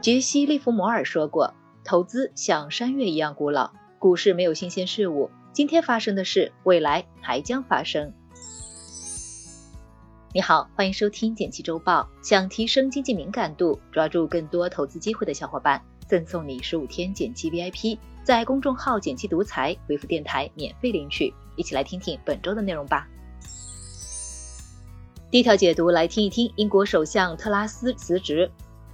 杰西·利弗摩尔说过：“投资像山岳一样古老，股市没有新鲜事物。今天发生的事，未来还将发生。”你好，欢迎收听《简七周报》。想提升经济敏感度，抓住更多投资机会的小伙伴，赠送你十五天简七 VIP，在公众号“简七独裁回复“电台”免费领取。一起来听听本周的内容吧。第一条解读，来听一听英国首相特拉斯辞职。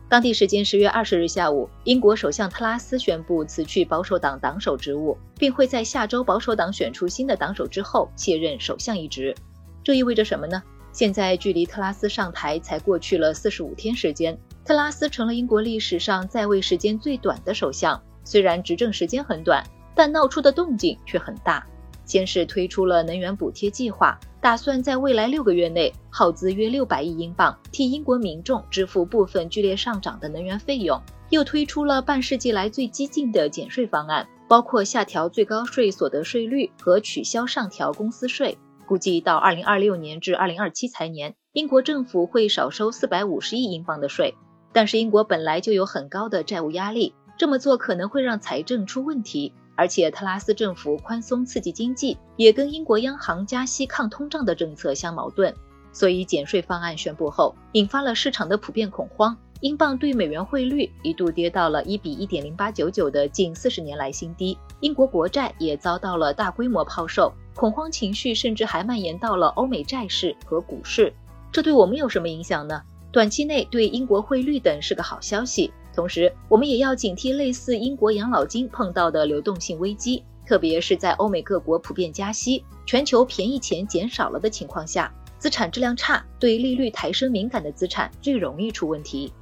当地时间十月二十日下午，英国首相特拉斯宣布辞去保守党党首职务，并会在下周保守党选出新的党首之后卸任首相一职。这意味着什么呢？现在距离特拉斯上台才过去了四十五天时间，特拉斯成了英国历史上在位时间最短的首相。虽然执政时间很短，但闹出的动静却很大。先是推出了能源补贴计划。打算在未来六个月内耗资约六百亿英镑，替英国民众支付部分剧烈上涨的能源费用。又推出了半世纪来最激进的减税方案，包括下调最高税所得税率和取消上调公司税。估计到二零二六年至二零二七财年，英国政府会少收四百五十亿英镑的税。但是英国本来就有很高的债务压力，这么做可能会让财政出问题。而且特拉斯政府宽松刺激经济，也跟英国央行加息抗通胀的政策相矛盾，所以减税方案宣布后，引发了市场的普遍恐慌，英镑对美元汇率一度跌到了一比一点零八九九的近四十年来新低，英国国债也遭到了大规模抛售，恐慌情绪甚至还蔓延到了欧美债市和股市，这对我们有什么影响呢？短期内对英国汇率等是个好消息。同时，我们也要警惕类似英国养老金碰到的流动性危机，特别是在欧美各国普遍加息、全球便宜钱减少了的情况下，资产质量差、对利率抬升敏感的资产最容易出问题。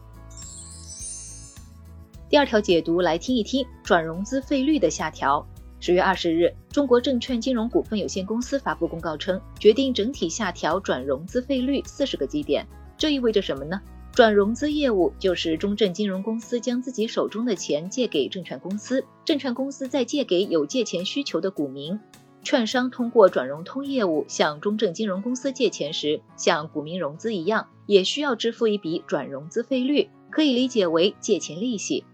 第二条解读来听一听转融资费率的下调。十月二十日，中国证券金融股份有限公司发布公告称，决定整体下调转融资费率四十个基点。这意味着什么呢？转融资业务就是中证金融公司将自己手中的钱借给证券公司，证券公司再借给有借钱需求的股民。券商通过转融通业务向中证金融公司借钱时，像股民融资一样，也需要支付一笔转融资费率，可以理解为借钱利息。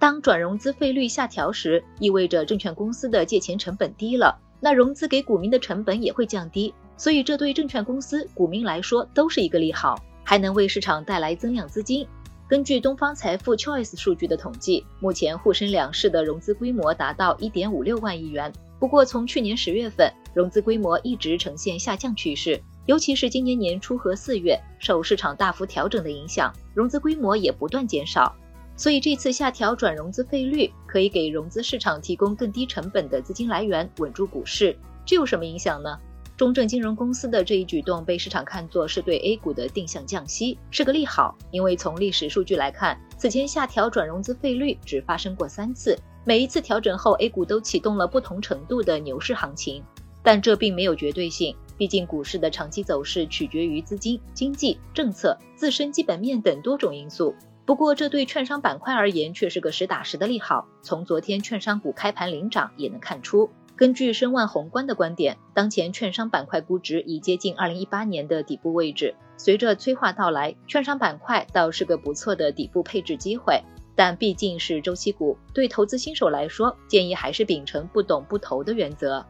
当转融资费率下调时，意味着证券公司的借钱成本低了，那融资给股民的成本也会降低，所以这对证券公司、股民来说都是一个利好。还能为市场带来增量资金。根据东方财富 Choice 数据的统计，目前沪深两市的融资规模达到1.56万亿元。不过，从去年十月份，融资规模一直呈现下降趋势，尤其是今年年初和四月，受市场大幅调整的影响，融资规模也不断减少。所以，这次下调转融资费率，可以给融资市场提供更低成本的资金来源，稳住股市。这有什么影响呢？中证金融公司的这一举动被市场看作是对 A 股的定向降息，是个利好。因为从历史数据来看，此前下调转融资费率只发生过三次，每一次调整后，A 股都启动了不同程度的牛市行情。但这并没有绝对性，毕竟股市的长期走势取决于资金、经济、政策、自身基本面等多种因素。不过，这对券商板块而言却是个实打实的利好。从昨天券商股开盘领涨也能看出。根据申万宏观的观点，当前券商板块估值已接近二零一八年的底部位置。随着催化到来，券商板块倒是个不错的底部配置机会。但毕竟是周期股，对投资新手来说，建议还是秉承不懂不投的原则。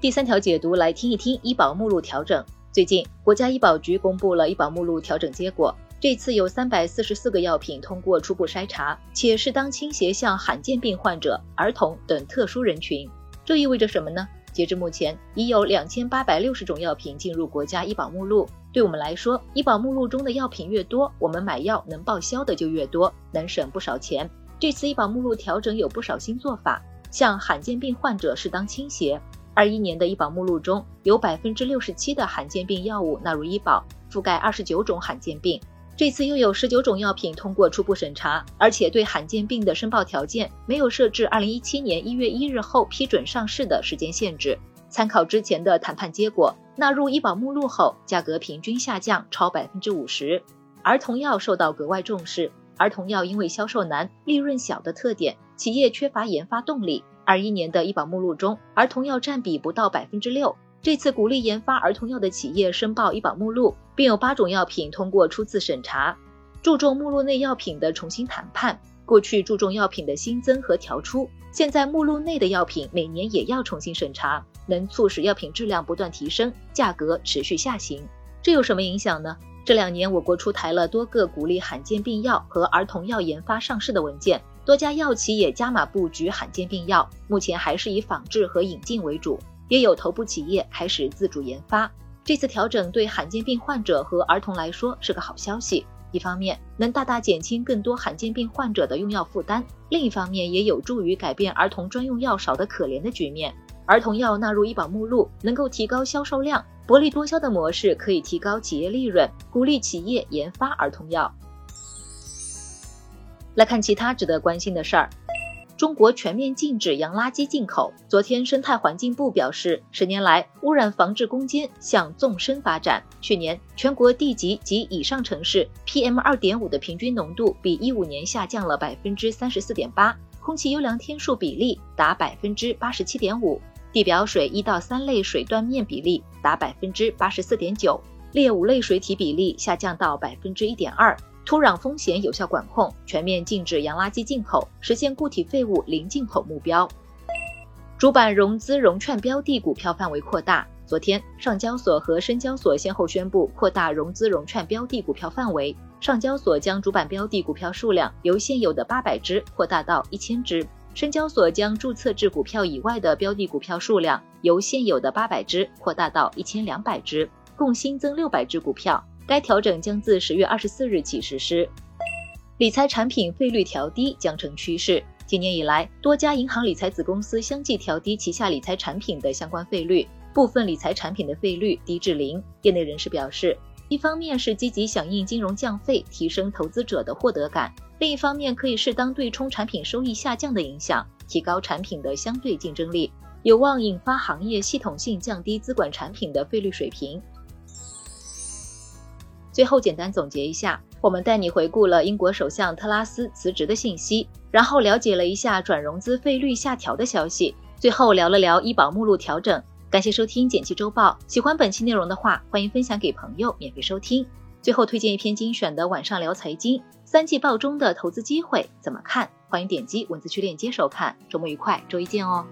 第三条解读来听一听医保目录调整。最近，国家医保局公布了医保目录调整结果。这次有三百四十四个药品通过初步筛查，且适当倾斜向罕见病患者、儿童等特殊人群。这意味着什么呢？截至目前，已有两千八百六十种药品进入国家医保目录。对我们来说，医保目录中的药品越多，我们买药能报销的就越多，能省不少钱。这次医保目录调整有不少新做法，向罕见病患者适当倾斜。二一年的医保目录中有百分之六十七的罕见病药物纳入医保，覆盖二十九种罕见病。这次又有十九种药品通过初步审查，而且对罕见病的申报条件没有设置二零一七年一月一日后批准上市的时间限制。参考之前的谈判结果，纳入医保目录后，价格平均下降超百分之五十。儿童药受到格外重视，儿童药因为销售难、利润小的特点，企业缺乏研发动力。二一年的医保目录中，儿童药占比不到百分之六。这次鼓励研发儿童药的企业申报医保目录，并有八种药品通过初次审查。注重目录内药品的重新谈判。过去注重药品的新增和调出，现在目录内的药品每年也要重新审查，能促使药品质量不断提升，价格持续下行。这有什么影响呢？这两年我国出台了多个鼓励罕见病药和儿童药研发上市的文件，多家药企也加码布局罕见病药，目前还是以仿制和引进为主，也有头部企业开始自主研发。这次调整对罕见病患者和儿童来说是个好消息。一方面能大大减轻更多罕见病患者的用药负担，另一方面也有助于改变儿童专用药少得可怜的局面。儿童药纳入医保目录，能够提高销售量，薄利多销的模式可以提高企业利润，鼓励企业研发儿童药。来看其他值得关心的事儿。中国全面禁止洋垃圾进口。昨天，生态环境部表示，十年来污染防治攻坚向纵深发展。去年，全国地级及以上城市 PM 二点五的平均浓度比一五年下降了百分之三十四点八，空气优良天数比例达百分之八十七点五，地表水一到三类水断面比例达百分之八十四点九，劣五类水体比例下降到百分之一点二。土壤风险有效管控，全面禁止洋垃圾进口，实现固体废物零进口目标。主板融资融券标的股票范围扩大。昨天，上交所和深交所先后宣布扩大融资融券标的股票范围。上交所将主板标的股票数量由现有的八百只扩大到一千只，深交所将注册制股票以外的标的股票数量由现有的八百只扩大到一千两百只，共新增六百只股票。该调整将自十月二十四日起实施。理财产品费率调低将成趋势。今年以来，多家银行理财子公司相继调低旗下理财产品的相关费率，部分理财产品的费率低至零。业内人士表示，一方面是积极响应金融降费，提升投资者的获得感；另一方面可以适当对冲产品收益下降的影响，提高产品的相对竞争力，有望引发行业系统性降低资管产品的费率水平。最后简单总结一下，我们带你回顾了英国首相特拉斯辞职的信息，然后了解了一下转融资费率下调的消息，最后聊了聊医保目录调整。感谢收听简七周报，喜欢本期内容的话，欢迎分享给朋友免费收听。最后推荐一篇精选的晚上聊财经，三季报中的投资机会怎么看？欢迎点击文字区链接收看。周末愉快，周一见哦。